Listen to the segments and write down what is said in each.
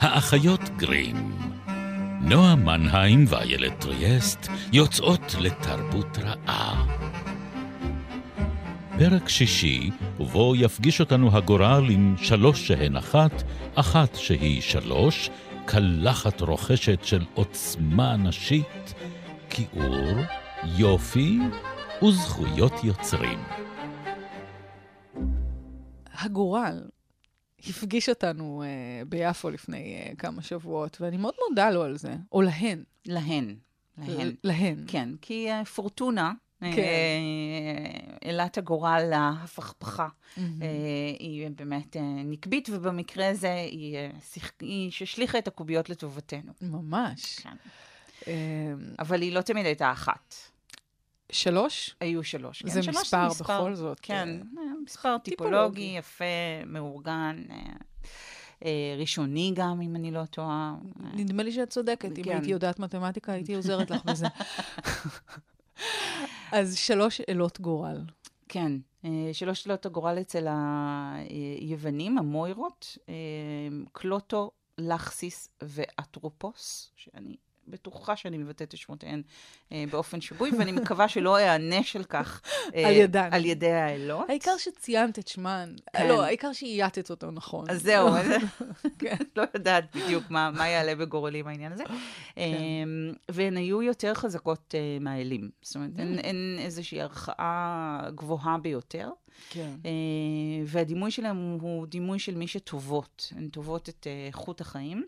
האחיות גרים. נועה מנהיים ואיילת טריאסט יוצאות לתרבות רעה. פרק שישי, ובו יפגיש אותנו הגורל עם שלוש שהן אחת, אחת שהיא שלוש, קלחת רוכשת של עוצמה נשית, כיעור, יופי וזכויות יוצרים. הגורל הפגיש אותנו uh, ביפו לפני uh, כמה שבועות, ואני מאוד מודה לו על זה, או להן. להן. להן. להן. כן, כי uh, פורטונה, כן. אלת הגורל להפכפכה, mm-hmm. היא באמת נקבית, ובמקרה הזה היא, היא שהשליכה את הקוביות לטובתנו. ממש. כן. אבל היא לא תמיד הייתה אחת. שלוש? היו שלוש, כן. זה שלוש מספר, זה מספר בכל זאת. כן, אה, מספר טיפולוגי, טיפולוגי, יפה, מאורגן. אה, אה, ראשוני גם, אם אני לא טועה. נדמה לי שאת צודקת. כן. אם הייתי יודעת מתמטיקה, הייתי עוזרת לך בזה. אז שלוש אלות גורל. כן, שלוש אלות הגורל אצל היוונים, המוירות, קלוטו, לחסיס ואטרופוס, שאני בטוחה שאני מבטאת את שמותיהן אה, באופן שבוי, ואני מקווה שלא אענש על כך אה, על ידן. על ידי האלות. העיקר שציינת את שמן. כן. לא, העיקר שאייתת אותו נכון. אז זהו, כן. לא יודעת בדיוק מה, מה יעלה בגורלי העניין הזה. כן. אמ, והן היו יותר חזקות אה, מהאלים. זאת אומרת, אין, mm. אין איזושהי ערכאה גבוהה ביותר. כן. Uh, והדימוי שלהם הוא דימוי של מי שטובות. הן טובות את uh, חוט החיים.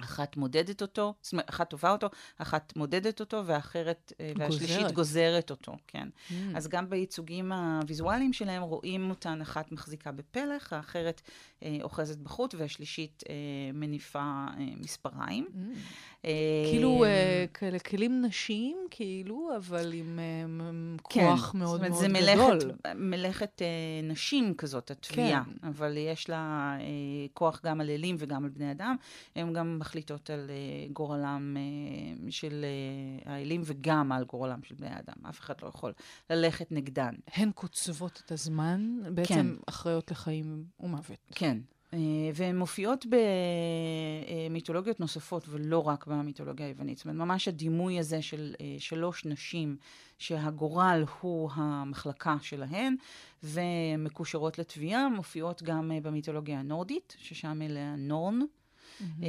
אחת מודדת אותו, זאת אומרת, אחת טובה אותו, אחת מודדת אותו, ואחרת, אה, גוזרת. והשלישית גוזרת אותו, כן. Mm. אז גם בייצוגים הוויזואליים שלהם רואים אותן, אחת מחזיקה בפלך, האחרת אה, אוחזת בחוט, והשלישית אה, מניפה אה, מספריים. Mm. אה, כאילו אה, כאלה כלים נשיים, כאילו, אבל עם אה, כוח כן, מאוד מאוד גדול. זאת אומרת, זה מלאכת, מלאכת אה, נשים כזאת, התביעה, כן. אבל יש לה אה, כוח גם על אלים וגם על בני אדם. הם גם מחליטות על uh, גורלם uh, של uh, האלים וגם על גורלם של בני האדם. אף אחד לא יכול ללכת נגדן. הן קוצבות את הזמן, בעצם כן. אחראיות לחיים ומוות. כן. והן מופיעות במיתולוגיות נוספות, ולא רק במיתולוגיה היוונית. זאת אומרת, ממש הדימוי הזה של שלוש נשים, שהגורל הוא המחלקה שלהן, ומקושרות לתביעה, מופיעות גם במיתולוגיה הנורדית, ששם אלה הנורן. Mm-hmm.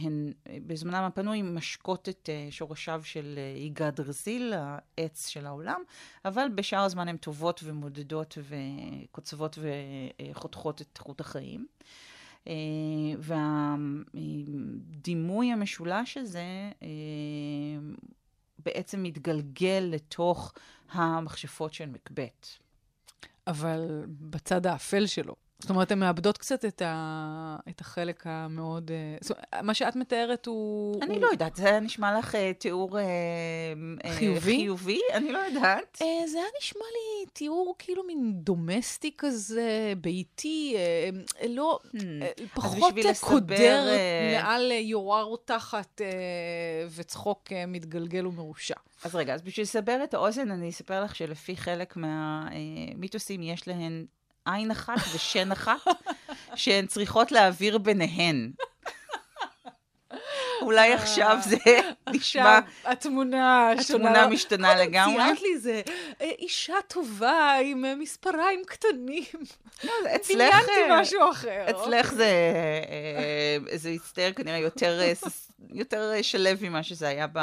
הן בזמנם הפנוי משקות את אה, שורשיו של איגד אה, רזיל, העץ של העולם, אבל בשאר הזמן הן טובות ומודדות וקוצבות וחותכות את חוט החיים. והדימוי המשולש הזה בעצם מתגלגל לתוך המכשפות של מקבט. אבל בצד האפל שלו. זאת אומרת, הן מאבדות קצת את, ה... את החלק המאוד... אה, זאת אומרת, מה שאת מתארת הוא... אני הוא... לא יודעת, זה היה נשמע לך uh, תיאור uh, חיובי? חיובי? אני לא יודעת. Uh, זה היה נשמע לי תיאור כאילו מין דומסטי כזה, ביתי, uh, לא, hmm. uh, פחות קודר uh... מעל uh, יורה רותחת uh, וצחוק uh, מתגלגל ומרושע. אז רגע, אז בשביל לסבר את האוזן, אני אספר לך שלפי חלק מהמיתוסים יש להן עין אחת ושן אחת, שהן צריכות להעביר ביניהן. אולי עכשיו זה נשמע... התמונה... התמונה משתנה לגמרי. ציינת לי זה אה, אישה טובה עם אה, מספריים קטנים. לא, אצלך... דמיינתי אה, משהו אחר. אצלך זה... זה הצטער כנראה יותר שלב ממה שזה היה ב...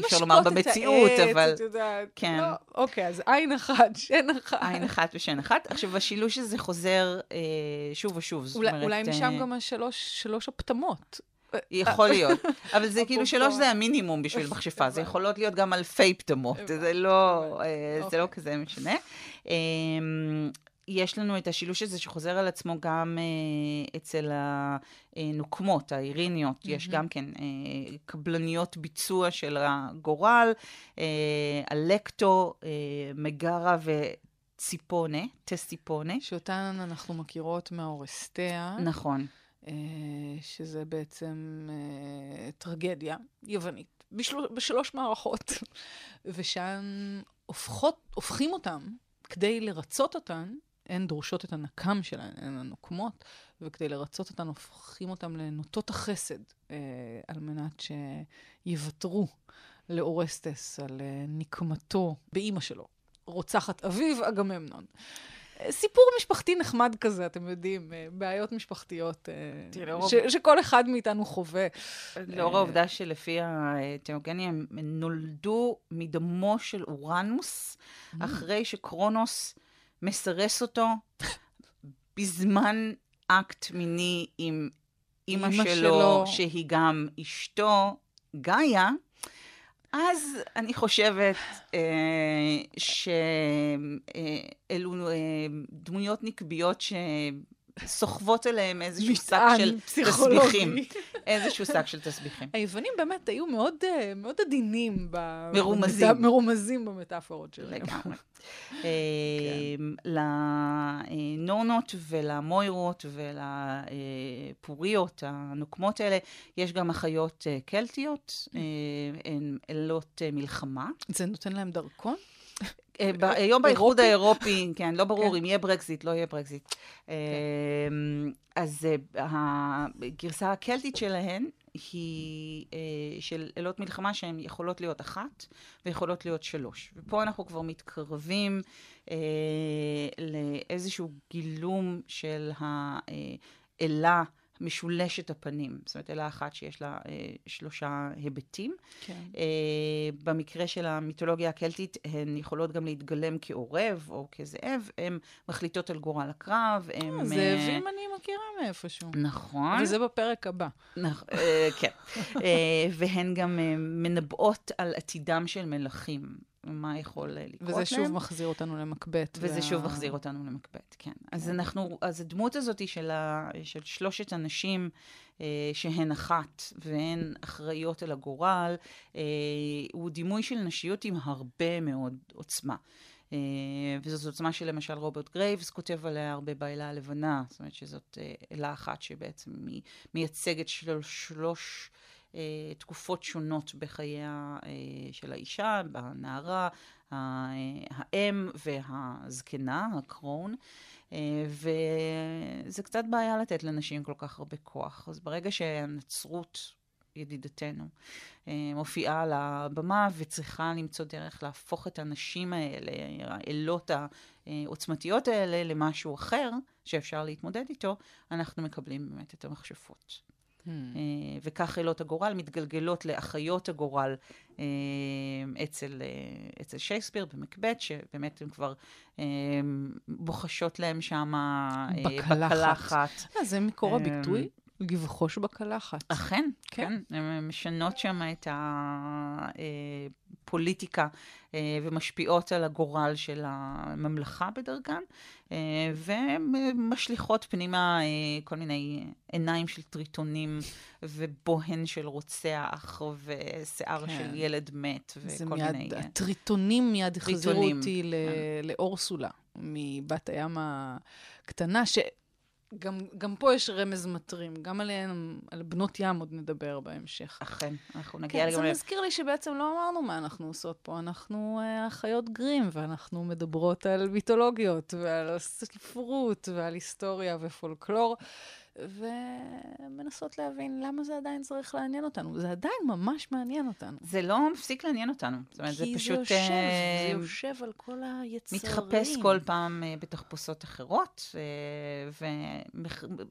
אפשר לומר במציאות, אבל... את יודעת. כן. לא, אוקיי, אז עין אחת, שן אחת. עין אחת ושן אחת. עכשיו, השילוש הזה חוזר אה, שוב ושוב. אולי, אומרת, אולי משם אה... גם השלוש שלוש הפטמות. יכול להיות. אבל זה כאילו, שלוש זה המינימום בשביל מכשפה. זה יכולות להיות גם אלפי פטמות. זה לא, אה, זה לא אוקיי. כזה משנה. יש לנו את השילוש הזה שחוזר על עצמו גם אה, אצל הנוקמות, האיריניות, mm-hmm. יש גם כן אה, קבלניות ביצוע של הגורל, אה, אלקטו, אה, מגרה וציפונה, טסטיפונה. שאותן אנחנו מכירות מהאורסטיה. נכון. אה, שזה בעצם אה, טרגדיה יוונית, בשלוש, בשלוש מערכות, ושם הופכות, הופכים אותם, כדי לרצות אותן, הן דורשות את הנקם שלהן, הן הנוקמות, וכדי לרצות אותן הופכים אותן לנוטות החסד, אה, על מנת שיוותרו לאורסטס על אה, נקמתו באימא שלו, רוצחת אביו אגממנון. סיפור משפחתי נחמד כזה, אתם יודעים, אה, בעיות משפחתיות ש, שכל אחד מאיתנו חווה. לאור העובדה שלפי התיאוגניה הם נולדו מדמו של אורנוס. אחרי שקרונוס מסרס אותו בזמן אקט מיני עם אימא שלו, שלו, שהיא גם אשתו, גאיה. אז אני חושבת אה, שאלו אה, דמויות נקביות ש... סוחבות אליהם איזשהו שק של תסביכים. איזשהו שק של תסביכים. היוונים באמת היו מאוד, אה, מאוד עדינים. מרומזים. מרומזים במטאפורות שלהם. לגמרי. כן. לנורנות ולמוירות ולפוריות הנוקמות האלה, יש גם אחיות אה, קלטיות, אה, הן אלות מלחמה. זה נותן להם דרכון? אה, היום באיחוד האירופי, כן, לא ברור כן. אם יהיה ברקזיט, לא יהיה ברקזיט. כן. אמ, אז אה, הגרסה הקלטית שלהן היא אה, של אלות מלחמה שהן יכולות להיות אחת ויכולות להיות שלוש. ופה אנחנו כבר מתקרבים לאיזשהו גילום של האלה. משולשת הפנים, זאת אומרת, אלה אחת שיש לה אה, שלושה היבטים. כן. אה, במקרה של המיתולוגיה הקלטית, הן יכולות גם להתגלם כעורב או כזאב, הן מחליטות על גורל הקרב, הן... אה, זאבים אני מכירה מאיפשהו. נכון. וזה בפרק הבא. נכון, אה, כן. אה, והן גם אה, מנבאות על עתידם של מלכים. מה יכול לקרות להם. וזה שוב מחזיר אותנו למקבט. וזה וה... שוב מחזיר אותנו למקבט, כן. אז כן. אנחנו, אז הדמות הזאת של, ה, של שלושת הנשים אה, שהן אחת והן אחראיות על הגורל, אה, הוא דימוי של נשיות עם הרבה מאוד עוצמה. אה, וזאת עוצמה שלמשל רוברט גרייבס כותב עליה הרבה באלה הלבנה, זאת אומרת שזאת אה, אלה אחת שבעצם מייצגת של, שלוש אה, תקופות שונות בחייה אה, של האישה, הנערה, האם והזקנה, ה crone. אה, וזה קצת בעיה לתת לנשים כל כך הרבה כוח. אז ברגע שהנצרות, ידידתנו, מופיעה על הבמה וצריכה למצוא דרך להפוך את הנשים האלה, האלות העוצמתיות האלה, למשהו אחר שאפשר להתמודד איתו, אנחנו מקבלים באמת את המכשפות. Hmm. אה, וכך חילות הגורל מתגלגלות לאחיות הגורל אה, אצל, אה, אצל שייקספיר במקבט, שבאמת הן כבר בוחשות להם שם בקלחת. זה מקור הביטוי? לבחוש בקלחת. אכן, כן. כן. הן משנות שם את הפוליטיקה ומשפיעות על הגורל של הממלכה בדרכן. אה, ומשליכות פנימה אה, כל מיני עיניים של טריטונים ובוהן של רוצח ושיער כן. של ילד מת וכל מיד, מיני... הטריטונים מיד החזירו אותי ל... כן. לאורסולה, מבת הים הקטנה, ש... גם, גם פה יש רמז מטרים, גם עליהן, על בנות ים עוד נדבר בהמשך. אכן, אנחנו נגיע כן, לגמרי. זה מזכיר לי שבעצם לא אמרנו מה אנחנו עושות פה, אנחנו אה, אחיות גרים, ואנחנו מדברות על מיתולוגיות, ועל ספרות, ועל היסטוריה ופולקלור. ומנסות להבין למה זה עדיין צריך לעניין אותנו. זה עדיין ממש מעניין אותנו. זה לא מפסיק לעניין אותנו. זאת אומרת, זה פשוט... כי זה יושב, זה יושב על כל היצרים. מתחפש כל פעם uh, בתחפושות אחרות, uh,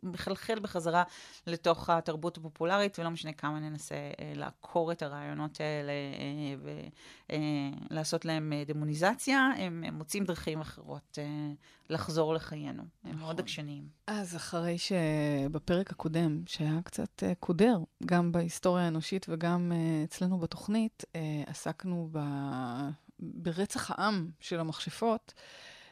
ומחלחל בחזרה לתוך התרבות הפופולרית, ולא משנה כמה ננסה לעקור את הרעיונות האלה ולעשות להם דמוניזציה, הם, הם מוצאים דרכים אחרות לחזור לחיינו. הם נכון. מאוד עקשניים. אז אחרי ש... בפרק הקודם, שהיה קצת uh, קודר, גם בהיסטוריה האנושית וגם uh, אצלנו בתוכנית, uh, עסקנו ב... ברצח העם של המכשפות.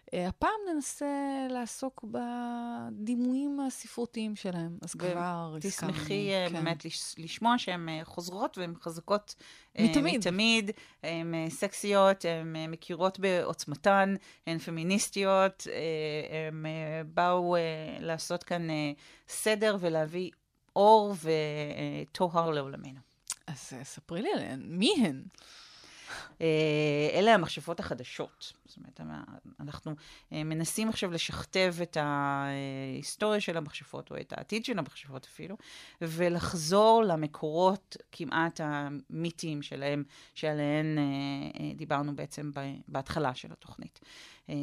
Uh, הפעם ננסה לעסוק בדימויים הספרותיים שלהם, אז כבר הסכמנו. תשמחי כן. באמת לשמוע שהן חוזרות והן חזקות מתמיד. מתמיד, הן סקסיות, הן מכירות בעוצמתן, הן פמיניסטיות, הן באו לעשות כאן סדר ולהביא אור וטוהר לעולמנו. אז ספרי לי עליהן, מי הן? אלה המכשפות החדשות. זאת אומרת, אנחנו מנסים עכשיו לשכתב את ההיסטוריה של המכשפות, או את העתיד של המכשפות אפילו, ולחזור למקורות כמעט המיתיים שלהם, שעליהן דיברנו בעצם בהתחלה של התוכנית. אה,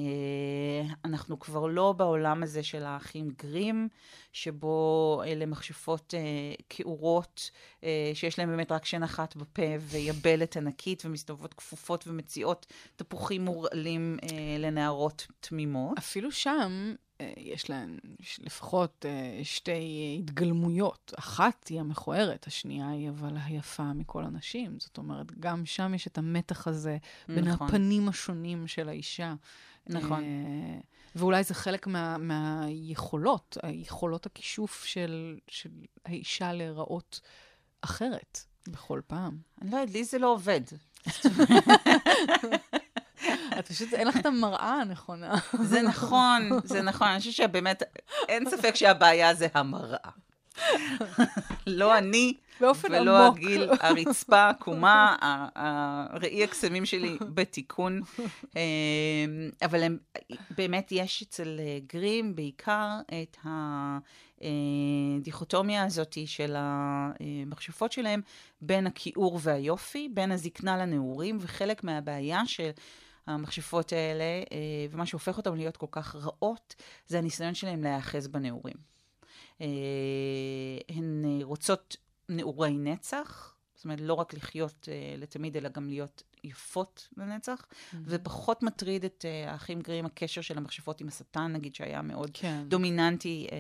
אנחנו כבר לא בעולם הזה של האחים גרים, שבו אלה מכשפות אה, כעורות, אה, שיש להם באמת רק שן אחת בפה ויבלת ענקית, ומסתובבות כפופות ומציעות תפוחים מורעלים לנערות תמימות. אפילו שם... אה, יש להן לפחות אה, שתי התגלמויות. אחת היא המכוערת, השנייה היא אבל היפה מכל הנשים. זאת אומרת, גם שם יש את המתח הזה בין נכון. הפנים השונים של האישה. נכון. אה, ואולי זה חלק מה, מהיכולות, היכולות הכישוף של, של האישה להיראות אחרת בכל פעם. אני לא יודעת, לי זה לא עובד. את פשוט, אין לך את המראה הנכונה. זה נכון, זה נכון. אני חושבת שבאמת, אין ספק שהבעיה זה המראה. לא אני, ולא עמוק. הגיל, הרצפה, הקומה, הראי הקסמים שלי בתיקון. אמ, אבל הם, באמת יש אצל אה, גרים בעיקר את הדיכוטומיה הזאת של המכשפות שלהם בין הכיעור והיופי, בין הזקנה לנעורים, וחלק מהבעיה של... המכשפות האלה, אה, ומה שהופך אותן להיות כל כך רעות, זה הניסיון שלהם להיאחז בנעורים. אה, הן רוצות נעורי נצח, זאת אומרת, לא רק לחיות לתמיד, אלא גם להיות יפות לנצח, mm-hmm. ופחות מטריד את uh, האחים גרים הקשר של המכשפות עם השטן, נגיד, שהיה מאוד כן. דומיננטי uh,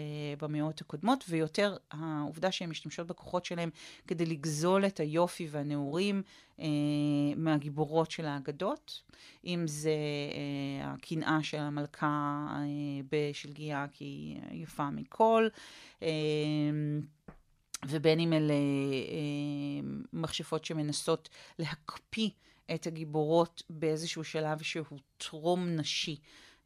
במאות הקודמות, ויותר העובדה שהן משתמשות בכוחות שלהם כדי לגזול את היופי והנעורים uh, מהגיבורות של האגדות, אם זה uh, הקנאה של המלכה uh, בשלגיה, כי היא יפה מכל. Uh, ובין אם אלה אה, מכשפות שמנסות להקפיא את הגיבורות באיזשהו שלב שהוא טרום נשי.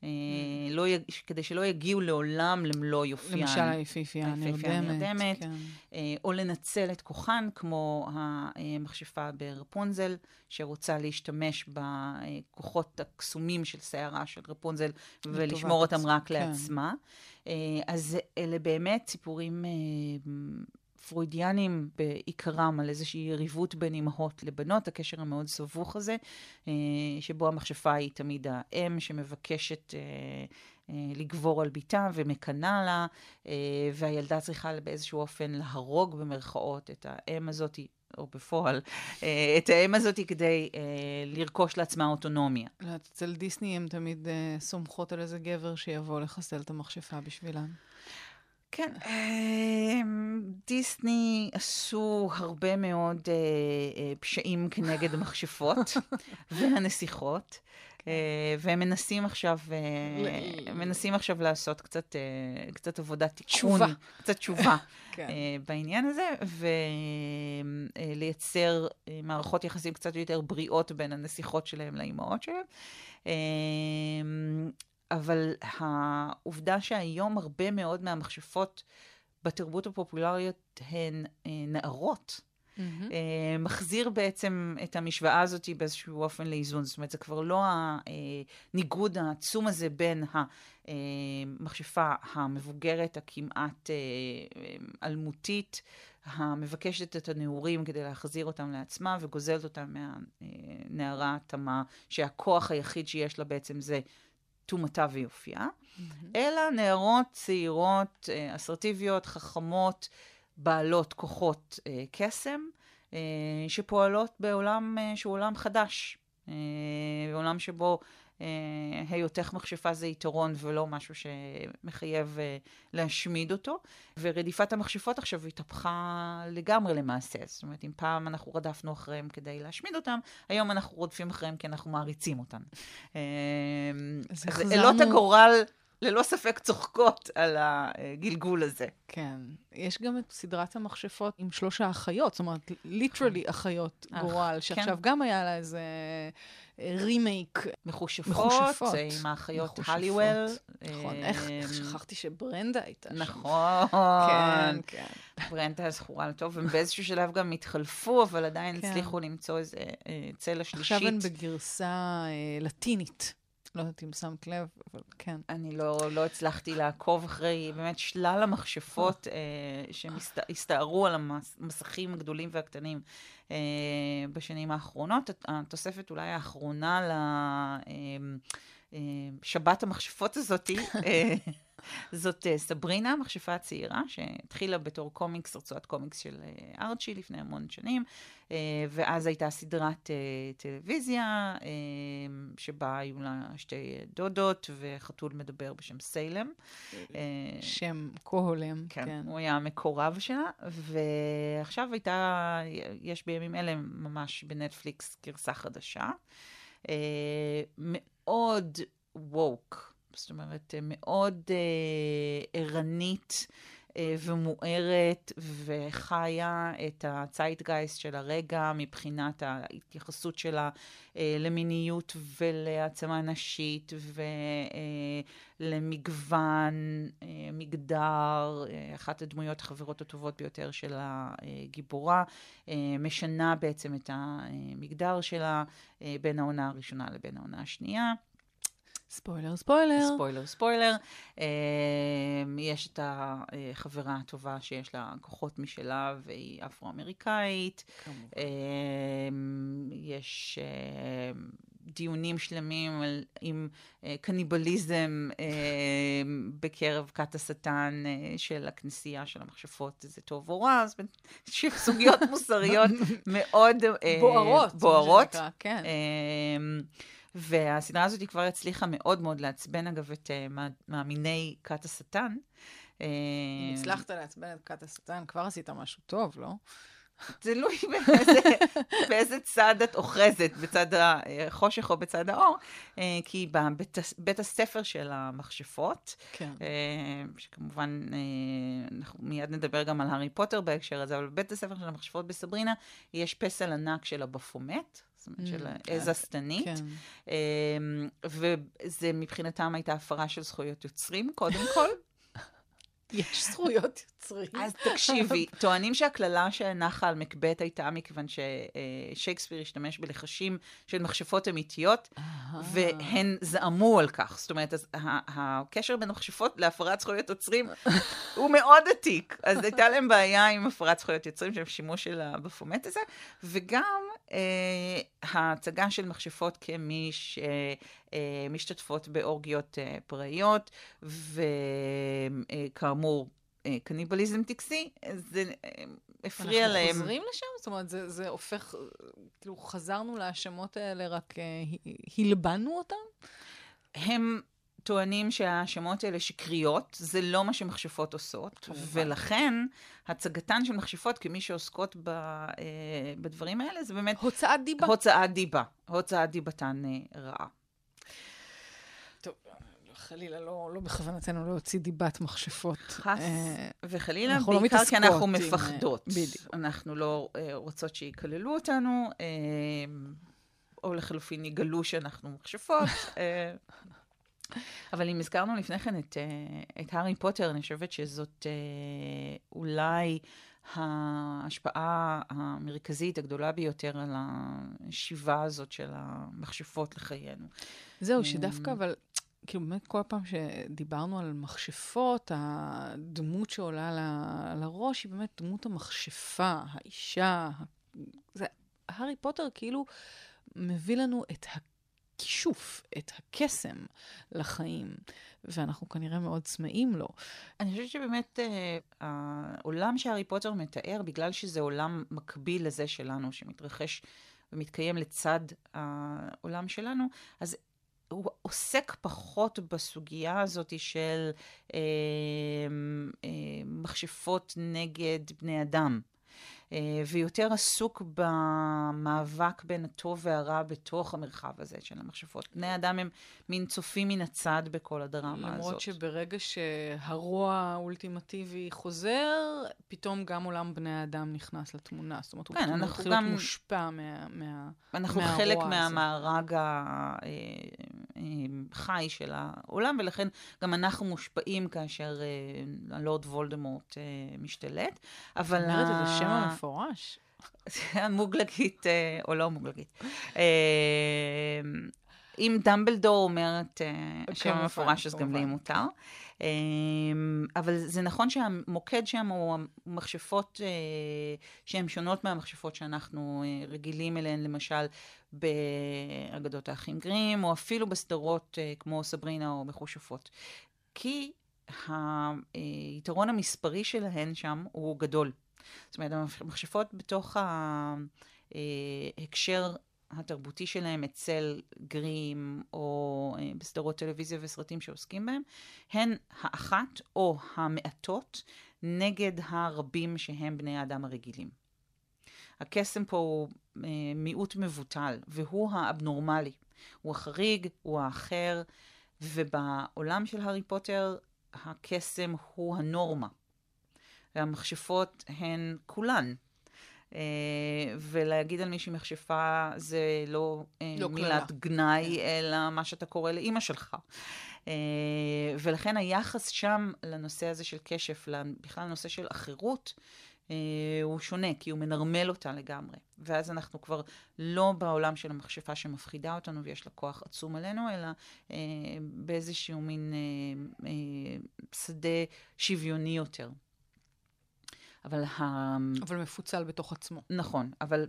אה, mm. לא, כדי שלא יגיעו לעולם למלוא יופיין. למשל היפיפייה הנרדמת. כן. אה, או לנצל את כוחן, כמו המכשפה ברפונזל, שרוצה להשתמש בכוחות הקסומים של שערה של רפונזל, ולשמור אותם רק כן. לעצמה. אז אלה באמת סיפורים פרוידיאנים בעיקרם על איזושהי יריבות בין אימהות לבנות, הקשר המאוד סבוך הזה, אה, שבו המכשפה היא תמיד האם שמבקשת אה, אה, לגבור על בתה ומקנאה לה, והילדה צריכה באיזשהו אופן להרוג במרכאות את האם הזאת, או בפועל, את האם הזאת כדי לרכוש לעצמה אוטונומיה. אצל דיסני הן תמיד סומכות על איזה גבר שיבוא לחסל את המכשפה בשבילן. כן, אמ, דיסני עשו הרבה מאוד אה, אה, פשעים כנגד המכשפות והנסיכות. כן. אה, והם מנסים עכשיו, מנסים עכשיו לעשות קצת, קצת עבודת תיקון. תשובה. קצת תשובה כן. בעניין הזה, ולייצר מערכות יחסים קצת יותר בריאות בין הנסיכות שלהם לאימהות שלהם. אבל העובדה שהיום הרבה מאוד מהמכשפות בתרבות הפופולריות הן אה, נערות, mm-hmm. אה, מחזיר בעצם את המשוואה הזאת באיזשהו אופן לאיזון. זאת אומרת, זה כבר לא הניגוד העצום הזה בין המכשפה המבוגרת, הכמעט אה, אלמותית, המבקשת את הנעורים כדי להחזיר אותם לעצמה וגוזלת אותם מהנערה התמה, שהכוח היחיד שיש לה בעצם זה טומאתה ויופייה, mm-hmm. אלא נערות צעירות, אה, אסרטיביות, חכמות, בעלות כוחות אה, קסם, אה, שפועלות בעולם שהוא עולם חדש, בעולם שבו היותך מכשפה זה יתרון ולא משהו שמחייב אה, להשמיד אותו. ורדיפת המכשפות עכשיו התהפכה לגמרי למעשה. זאת אומרת, אם פעם אנחנו רדפנו אחריהם כדי להשמיד אותם, היום אנחנו רודפים אחריהם כי אנחנו מעריצים אותם. אה, אז אלות הגורל ללא ספק צוחקות על הגלגול הזה. כן. יש גם את סדרת המכשפות עם שלוש האחיות, זאת אומרת, literally אחיות גורל, שעכשיו כן. גם היה לה איזה... רימייק. מכושפות, עם האחיות הליוול. נכון, איך שכחתי שברנדה הייתה שם. נכון. כן, כן. ברנדה זכורה לטוב, הם באיזשהו שלב גם התחלפו, אבל עדיין כן. הצליחו למצוא איזה צלע שלישית. עכשיו הן בגרסה לטינית. לא יודעת אם שמת לב, אבל כן. אני לא, לא הצלחתי לעקוב אחרי באמת שלל המכשפות אה, שהסתערו על המסכים הגדולים והקטנים אה, בשנים האחרונות. התוספת אולי האחרונה לשבת אה, המכשפות הזאתי, אה, זאת uh, סברינה, מכשפה הצעירה, שהתחילה בתור קומיקס, רצועת קומיקס של ארצ'י לפני המון שנים, ואז הייתה סדרת טלוויזיה, שבה היו לה שתי דודות וחתול מדבר בשם סיילם. שם כה הולם, כן. כן. הוא היה המקורב שלה, ועכשיו הייתה, יש בימים אלה ממש בנטפליקס גרסה חדשה. Uh, מאוד ווק. זאת אומרת, אה, מאוד אה, ערנית אה, ומוארת, וחיה את הצייטגייסט של הרגע מבחינת ההתייחסות שלה אה, למיניות ולעצמה נשית ולמגוון, אה, מגדר, אה, אחת הדמויות החברות הטובות ביותר של הגיבורה, אה, משנה בעצם את המגדר שלה אה, בין העונה הראשונה לבין העונה השנייה. ספוילר, ספוילר. ספוילר, ספוילר. Uh, יש את החברה הטובה שיש לה כוחות משלה, והיא אפרו-אמריקאית. כמובן. Uh, יש uh, דיונים שלמים על, עם uh, קניבליזם uh, בקרב כת השטן uh, של הכנסייה של המכשפות, זה טוב או רע, אז סוגיות מוסריות מאוד בוערות. בוערות. כן. והסדרה הזאת היא כבר הצליחה מאוד מאוד לעצבן, אגב, את uh, מאמיני כת השטן. אם הצלחת לעצבן את כת השטן, כבר עשית משהו טוב, לא? תלוי באיזה, באיזה צד את אוחזת, בצד החושך או בצד האור, אה, כי בבית בית הספר של המכשפות, כן. אה, שכמובן אנחנו מיד נדבר גם על הארי פוטר בהקשר הזה, אבל בבית הספר של המכשפות בסברינה יש פסל ענק של הבפומט, זאת אומרת, של mm, העז השטנית. כן. אמ, וזה מבחינתם הייתה הפרה של זכויות יוצרים, קודם כל. יש זכויות יוצרים. אז תקשיבי, טוענים שהקללה שנחה על מקבט הייתה מכיוון ששייקספיר השתמש בלחשים של מכשפות אמיתיות, והן זעמו על כך. זאת אומרת, אז הקשר בין מכשפות להפרת זכויות יוצרים הוא מאוד עתיק. אז הייתה להם בעיה עם הפרת זכויות יוצרים של שימוש של הבפומט הזה, וגם אה, ההצגה של מכשפות כמי שמשתתפות באורגיות אה, פראיות, וכאמור, אה, קניבליזם טקסי, זה הפריע להם. אנחנו חוזרים לשם? זאת אומרת, זה, זה הופך, כאילו, חזרנו להאשמות האלה, רק הלבנו אותן? הם טוענים שההאשמות האלה שקריות, זה לא מה שמכשפות עושות, ולכן הצגתן של מכשפות כמי שעוסקות ב, אה, בדברים האלה, זה באמת... הוצאת דיבה. הוצאת דיבה. הוצאת דיבתן אה, רעה. טוב, חלילה, לא, לא בכוונתנו להוציא דיבת מכשפות. חס אה, וחלילה, לא בעיקר לא כי אנחנו מפחדות. עם, בדיוק. אנחנו לא אה, רוצות שיקללו אותנו, אה, או לחלופין יגלו שאנחנו מכשפות. אה, אבל אם הזכרנו לפני כן את, אה, את הארי פוטר, אני חושבת שזאת אה, אולי ההשפעה המרכזית הגדולה ביותר על השיבה הזאת של המכשפות לחיינו. זהו, שדווקא אבל... כאילו באמת כל פעם שדיברנו על מכשפות, הדמות שעולה ל, לראש היא באמת דמות המכשפה, האישה. זה, הארי פוטר כאילו מביא לנו את הכישוף, את הקסם לחיים, ואנחנו כנראה מאוד צמאים לו. אני חושבת שבאמת אה, העולם שהארי פוטר מתאר, בגלל שזה עולם מקביל לזה שלנו, שמתרחש ומתקיים לצד העולם שלנו, אז הוא עוסק פחות בסוגיה הזאת של אה, אה, מכשפות נגד בני אדם. ויותר עסוק במאבק בין הטוב והרע בתוך המרחב הזה של המכשפות. בני אדם הם מין צופים מן הצד בכל הדרמה למרות הזאת. למרות שברגע שהרוע האולטימטיבי חוזר, פתאום גם עולם בני האדם נכנס לתמונה. זאת אומרת, כן, הוא מתחיל להיות מושפע מה, מה, אנחנו מהרוע חלק הזה. מהמארג החי אה, של העולם, ולכן גם אנחנו מושפעים כאשר אה, הלורד וולדמורט אה, משתלט. אבל... זאת אומרת, זה שם המפורש. מוגלגית, או לא מוגלגית. אם דמבלדור אומרת השם המפורש, אז גם לי מותר. אבל זה נכון שהמוקד שם הוא מכשפות שהן שונות מהמכשפות שאנחנו רגילים אליהן, למשל באגדות האחים גרים, או אפילו בסדרות כמו סברינה או מכושפות. כי היתרון המספרי שלהן שם הוא גדול. זאת אומרת, המכשפות בתוך ההקשר התרבותי שלהם אצל גרים או אה, בסדרות טלוויזיה וסרטים שעוסקים בהם, הן האחת או המעטות נגד הרבים שהם בני האדם הרגילים. הקסם פה הוא אה, מיעוט מבוטל, והוא האבנורמלי. הוא החריג, הוא האחר, ובעולם של הארי פוטר הקסם הוא הנורמה. והמכשפות הן כולן. Uh, ולהגיד על מישהי מכשפה זה לא, uh, לא מילת כללה. גנאי. כן. אלא מה שאתה קורא לאימא שלך. Uh, ולכן היחס שם לנושא הזה של כשף, בכלל לנושא של אחרות, uh, הוא שונה, כי הוא מנרמל אותה לגמרי. ואז אנחנו כבר לא בעולם של המכשפה שמפחידה אותנו ויש לה כוח עצום עלינו, אלא uh, באיזשהו מין uh, uh, שדה שוויוני יותר. אבל ה... אבל מפוצל בתוך עצמו. נכון, אבל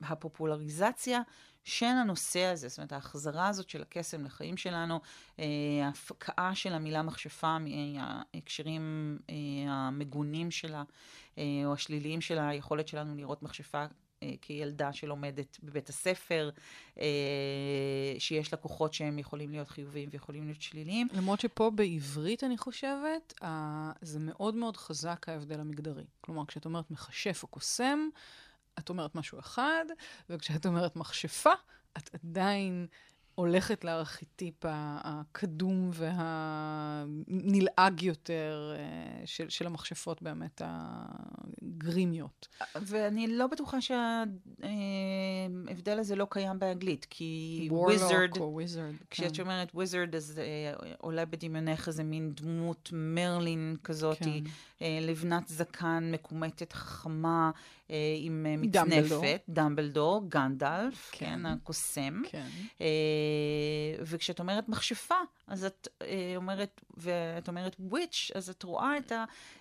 הפופולריזציה של הנושא הזה, זאת אומרת, ההחזרה הזאת של הקסם לחיים שלנו, אה, ההפקעה של המילה מכשפה מההקשרים אה, המגונים שלה, אה, או השליליים של היכולת שלנו לראות מכשפה כילדה שלומדת בבית הספר, אה, שיש לה כוחות שהם יכולים להיות חיוביים ויכולים להיות שליליים. למרות שפה בעברית, אני חושבת, זה מאוד מאוד חזק ההבדל המגדרי. כלומר, כשאת אומרת מכשף או קוסם, את אומרת משהו אחד, וכשאת אומרת מכשפה, את עדיין הולכת לארכיטיפ הקדום והנלעג יותר אה, של, של המכשפות באמת הגרימיות. ואני לא בטוחה שההבדל הזה לא קיים באנגלית, כי וויזרד, כשאת כן. אומרת וויזרד, אז אה, עולה בדמיונך איזה מין דמות מרלין כזאת, כן. אה, לבנת זקן, מקומטת, חכמה, אה, עם אה, מצנפת. דמבלדור. דמבלדור, גנדלף, כן, כן הקוסם. כן. וכשאת אומרת מכשפה, אז את אומרת, ואת אומרת וויץ', אז את רואה את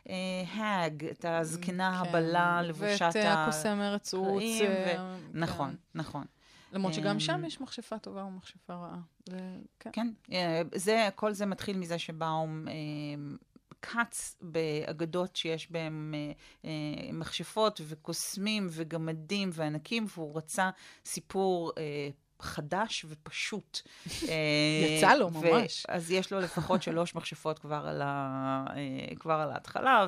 ההאג, את הזקנה כן. הבלה, לבושת. ואת הקוסם ארץ רות. ו... כן. נכון, נכון. למרות שגם שם יש מכשפה טובה ומכשפה רעה. זה, כן. כן, זה, כל זה מתחיל מזה שבאום קאץ באגדות שיש בהם אה, אה, מכשפות וקוסמים וגמדים וענקים, והוא רצה סיפור אה, חדש ופשוט. יצא לו ממש. אז יש לו לפחות שלוש מכשפות כבר על, ה, כבר על ההתחלה,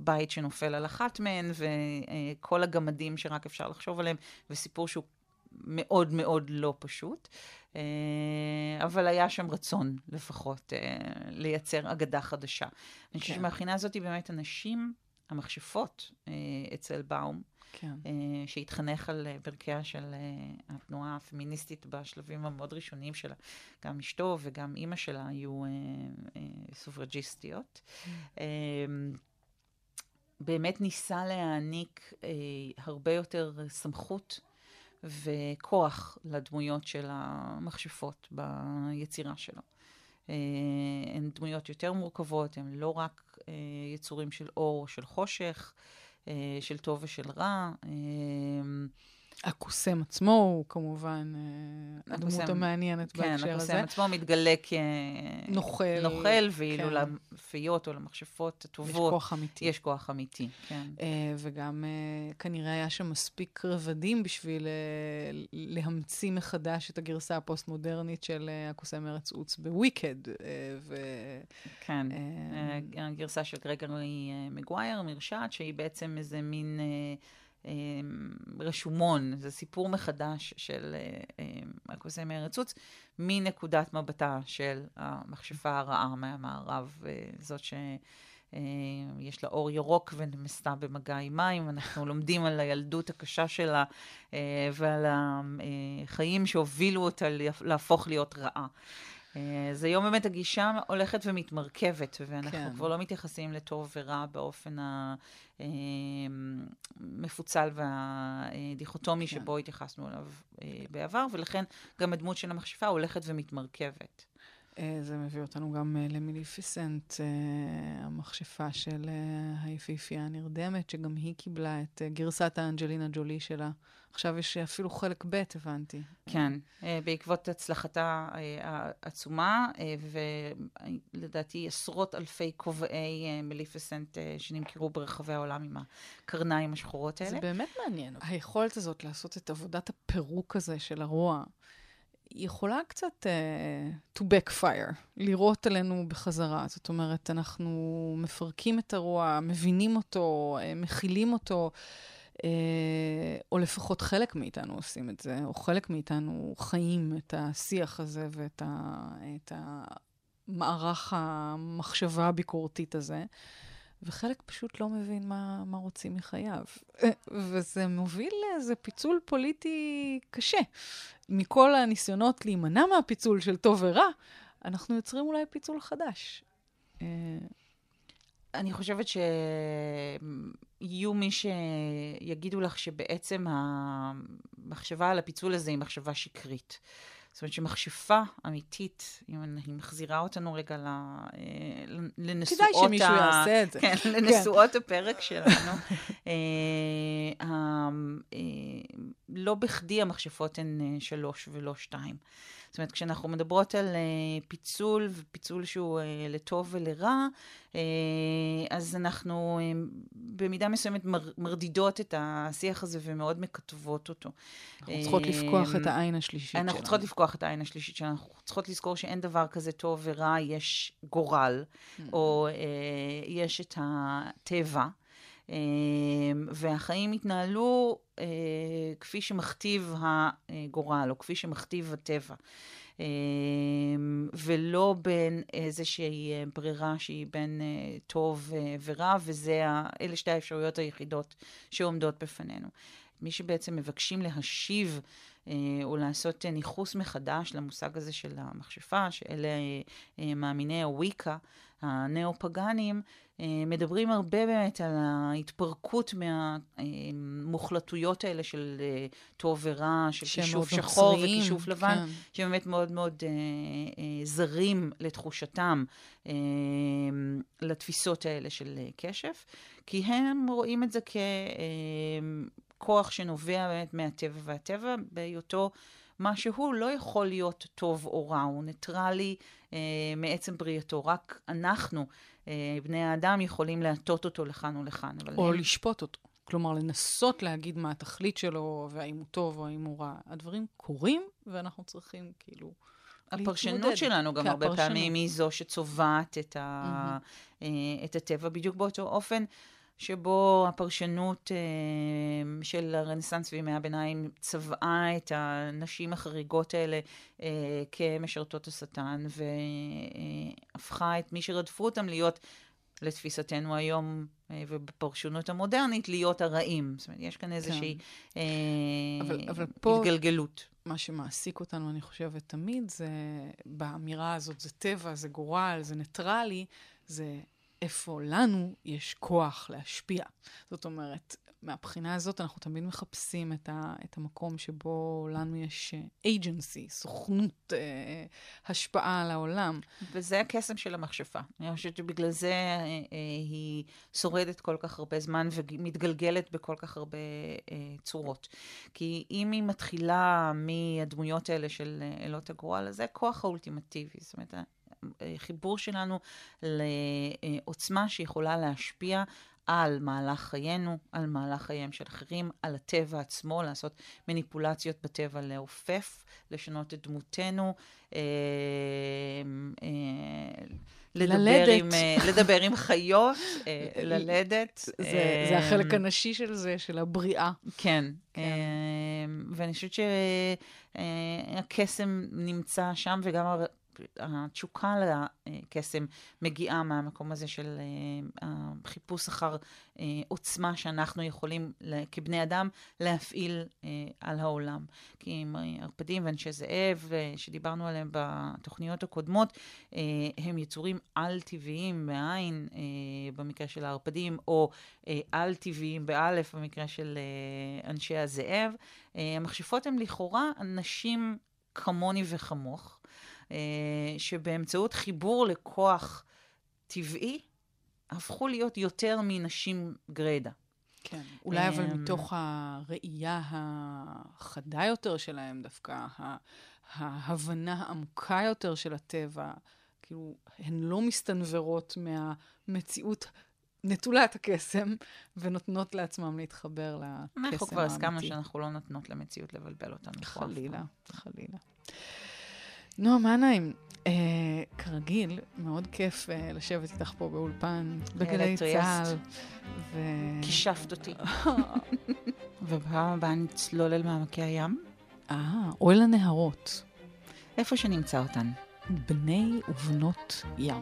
ובית שנופל על אחת מהן, וכל הגמדים שרק אפשר לחשוב עליהם, וסיפור שהוא מאוד מאוד לא פשוט. אה, אבל היה שם רצון לפחות אה, לייצר אגדה חדשה. אני חושבת כן. שמבחינה הזאת באמת הנשים, המכשפות אה, אצל באום, כן. שהתחנך על ברכיה של התנועה הפמיניסטית בשלבים המאוד ראשוניים שלה. גם אשתו וגם אימא שלה היו סופרג'יסטיות. Mm. באמת ניסה להעניק הרבה יותר סמכות וכוח לדמויות של המכשפות ביצירה שלו. אה, הן דמויות יותר מורכבות, הן לא רק אה, יצורים של אור או של חושך, אה, של טוב ושל רע. הקוסם עצמו הוא כמובן אה, הדמות המעניינת כן, בהקשר הזה. כן, הקוסם עצמו מתגלה כנוכל, נוכל, ואילו כן. לפיות או למכשפות הטובות, יש כוח אמיתי. יש כוח אמיתי, כן. Uh, וגם uh, כנראה היה שם מספיק רבדים בשביל להמציא מחדש את הגרסה הפוסט-מודרנית של הקוסם ארץ עוץ בוויקד. ו... כן, הגרסה של גרגורי uh, מגווייר, מרשעת, שהיא בעצם איזה מין... Uh, רשומון, זה סיפור מחדש של הקוסם מארץ מנקודת מבטה של המכשפה הרעה מהמערב, זאת ש... יש לה אור ירוק ונמסתה במגע עם מים, אנחנו לומדים על הילדות הקשה שלה ועל החיים שהובילו אותה להפוך להיות רעה. אז היום באמת הגישה הולכת ומתמרכבת, ואנחנו כן. כבר לא מתייחסים לטוב ורע באופן המפוצל והדיכוטומי כן. שבו התייחסנו אליו אה, בעבר, ולכן גם הדמות של המכשפה הולכת ומתמרכבת. אה, זה מביא אותנו גם אה, למיליפיסנט, המכשפה של היפיפייה הנרדמת, שגם היא קיבלה את גרסת האנג'לינה ג'ולי שלה. עכשיו יש אפילו חלק ב', הבנתי. כן, אה, בעקבות הצלחתה אה, העצומה, אה, ולדעתי עשרות אלפי כובעי מליפסנט שנמכרו ברחבי העולם עם הקרניים השחורות האלה. זה באמת מעניין. היכולת הזאת לעשות את עבודת הפירוק הזה של הרוע, יכולה קצת uh, to backfire, לירות עלינו בחזרה. זאת אומרת, אנחנו מפרקים את הרוע, מבינים אותו, מכילים אותו. אה, או לפחות חלק מאיתנו עושים את זה, או חלק מאיתנו חיים את השיח הזה ואת ה, את המערך המחשבה הביקורתית הזה, וחלק פשוט לא מבין מה, מה רוצים מחייו. וזה מוביל לאיזה פיצול פוליטי קשה. מכל הניסיונות להימנע מהפיצול של טוב ורע, אנחנו יוצרים אולי פיצול חדש. אה, אני חושבת שיהיו מי שיגידו לך שבעצם המחשבה על הפיצול הזה היא מחשבה שקרית. זאת אומרת שמכשפה אמיתית, אם אני מחזירה אותנו רגע לנשואות... כדאי שמישהו ה... יעשה את זה. כן, לנשואות כן. הפרק שלנו. אה, אה, לא בכדי המכשפות הן שלוש ולא שתיים. זאת אומרת, כשאנחנו מדברות על uh, פיצול, ופיצול שהוא uh, לטוב ולרע, uh, אז אנחנו במידה מסוימת מר, מרדידות את השיח הזה ומאוד מקטבות אותו. אנחנו uh, צריכות לפקוח את העין השלישית שלנו. אנחנו צריכות לפקוח את העין השלישית שלנו. אנחנו צריכות לזכור שאין דבר כזה טוב ורע, יש גורל, mm-hmm. או uh, יש את הטבע. Uh, והחיים התנהלו uh, כפי שמכתיב הגורל, או כפי שמכתיב הטבע. uh, ולא בין איזושהי ברירה שהיא בין טוב ורע, וזה, אלה שתי האפשרויות היחידות שעומדות בפנינו. מי שבעצם מבקשים להשיב או לעשות ניכוס מחדש למושג הזה של המכשפה, שאלה מאמיני הוויקה, הנאו-פגאנים, אה, מדברים הרבה באמת על ההתפרקות מהמוחלטויות האלה של אה, טוב ורע, של כישוף שחור וכישוף לבן, כן. שבאמת מאוד מאוד אה, זרים לתחושתם, לתפיסות האלה של כשף, כי הם רואים את זה ככוח שנובע באמת מהטבע, והטבע בהיותו... מה שהוא לא יכול להיות טוב או רע, הוא ניטרלי אה, מעצם בריאתו. רק אנחנו, אה, בני האדם, יכולים להטות אותו לכאן ולכאן. או הם... לשפוט אותו. כלומר, לנסות להגיד מה התכלית שלו, והאם הוא טוב או האם הוא רע. הדברים קורים, ואנחנו צריכים כאילו... הפרשנות להתמודד. שלנו גם הרבה פעמים היא זו שצובעת את, ה... mm-hmm. את הטבע בדיוק באותו אופן. שבו הפרשנות אה, של הרנסאנס וימי הביניים צבעה את הנשים החריגות האלה אה, כמשרתות השטן, והפכה את מי שרדפו אותם להיות, לתפיסתנו היום, אה, ובפרשנות המודרנית, להיות הרעים. זאת אומרת, יש כאן איזושהי כן. אבל, אבל פה... התגלגלות. מה שמעסיק אותנו, אני חושבת, תמיד, זה באמירה הזאת, זה טבע, זה גורל, זה ניטרלי, זה איפה לנו יש כוח להשפיע. זאת אומרת, מהבחינה הזאת אנחנו תמיד מחפשים את, ה, את המקום שבו לנו יש agency, סוכנות, אה, השפעה על העולם. וזה הקסם של המכשפה. אני חושבת שבגלל זה אה, אה, היא שורדת כל כך הרבה זמן ומתגלגלת בכל כך הרבה אה, צורות. כי אם היא מתחילה מהדמויות האלה של אה, אלות הגורל, זה הכוח האולטימטיבי. זאת אומרת, חיבור שלנו לעוצמה שיכולה להשפיע על מהלך חיינו, על מהלך חייהם של אחרים, על הטבע עצמו, לעשות מניפולציות בטבע לעופף, לשנות את דמותנו, אה, אה, לדבר ללדת. עם, לדבר עם חיות, ללדת. זה, זה החלק הנשי של זה, של הבריאה. כן. כן. ואני חושבת שהקסם נמצא שם, וגם התשוקה לקסם מגיעה מהמקום הזה של אה, החיפוש אחר אה, עוצמה שאנחנו יכולים כבני אדם להפעיל אה, על העולם. כי עם ערפדים ואנשי זאב, שדיברנו עליהם בתוכניות הקודמות, הם יצורים על-טבעיים בעין, במקרה של הערפדים, או על-טבעיים באלף, במקרה של אנשי הזאב. המכשפות הן לכאורה אנשים כמוני וכמוך. אה, שבאמצעות חיבור לכוח טבעי, הפכו להיות יותר מנשים גרידא. כן, אולי אבל אמ, מתוך הראייה החדה יותר שלהם דווקא, ההבנה העמוקה יותר של הטבע, כאילו, הן לא מסתנוורות מהמציאות נטולת הקסם, ונותנות לעצמם להתחבר לקסם האמיתי. אנחנו כבר הסכמנו שאנחנו לא נותנות למציאות לבלבל אותנו. חלילה, חלילה. נועה מנהיים, אה, כרגיל, מאוד כיף אה, לשבת איתך פה באולפן, בגלי צה"ל. ו... כישפת אותי. ובפעם הבאה נצלול אל מעמקי הים? אה, או אל הנהרות. איפה שנמצא אותן. בני ובנות ים.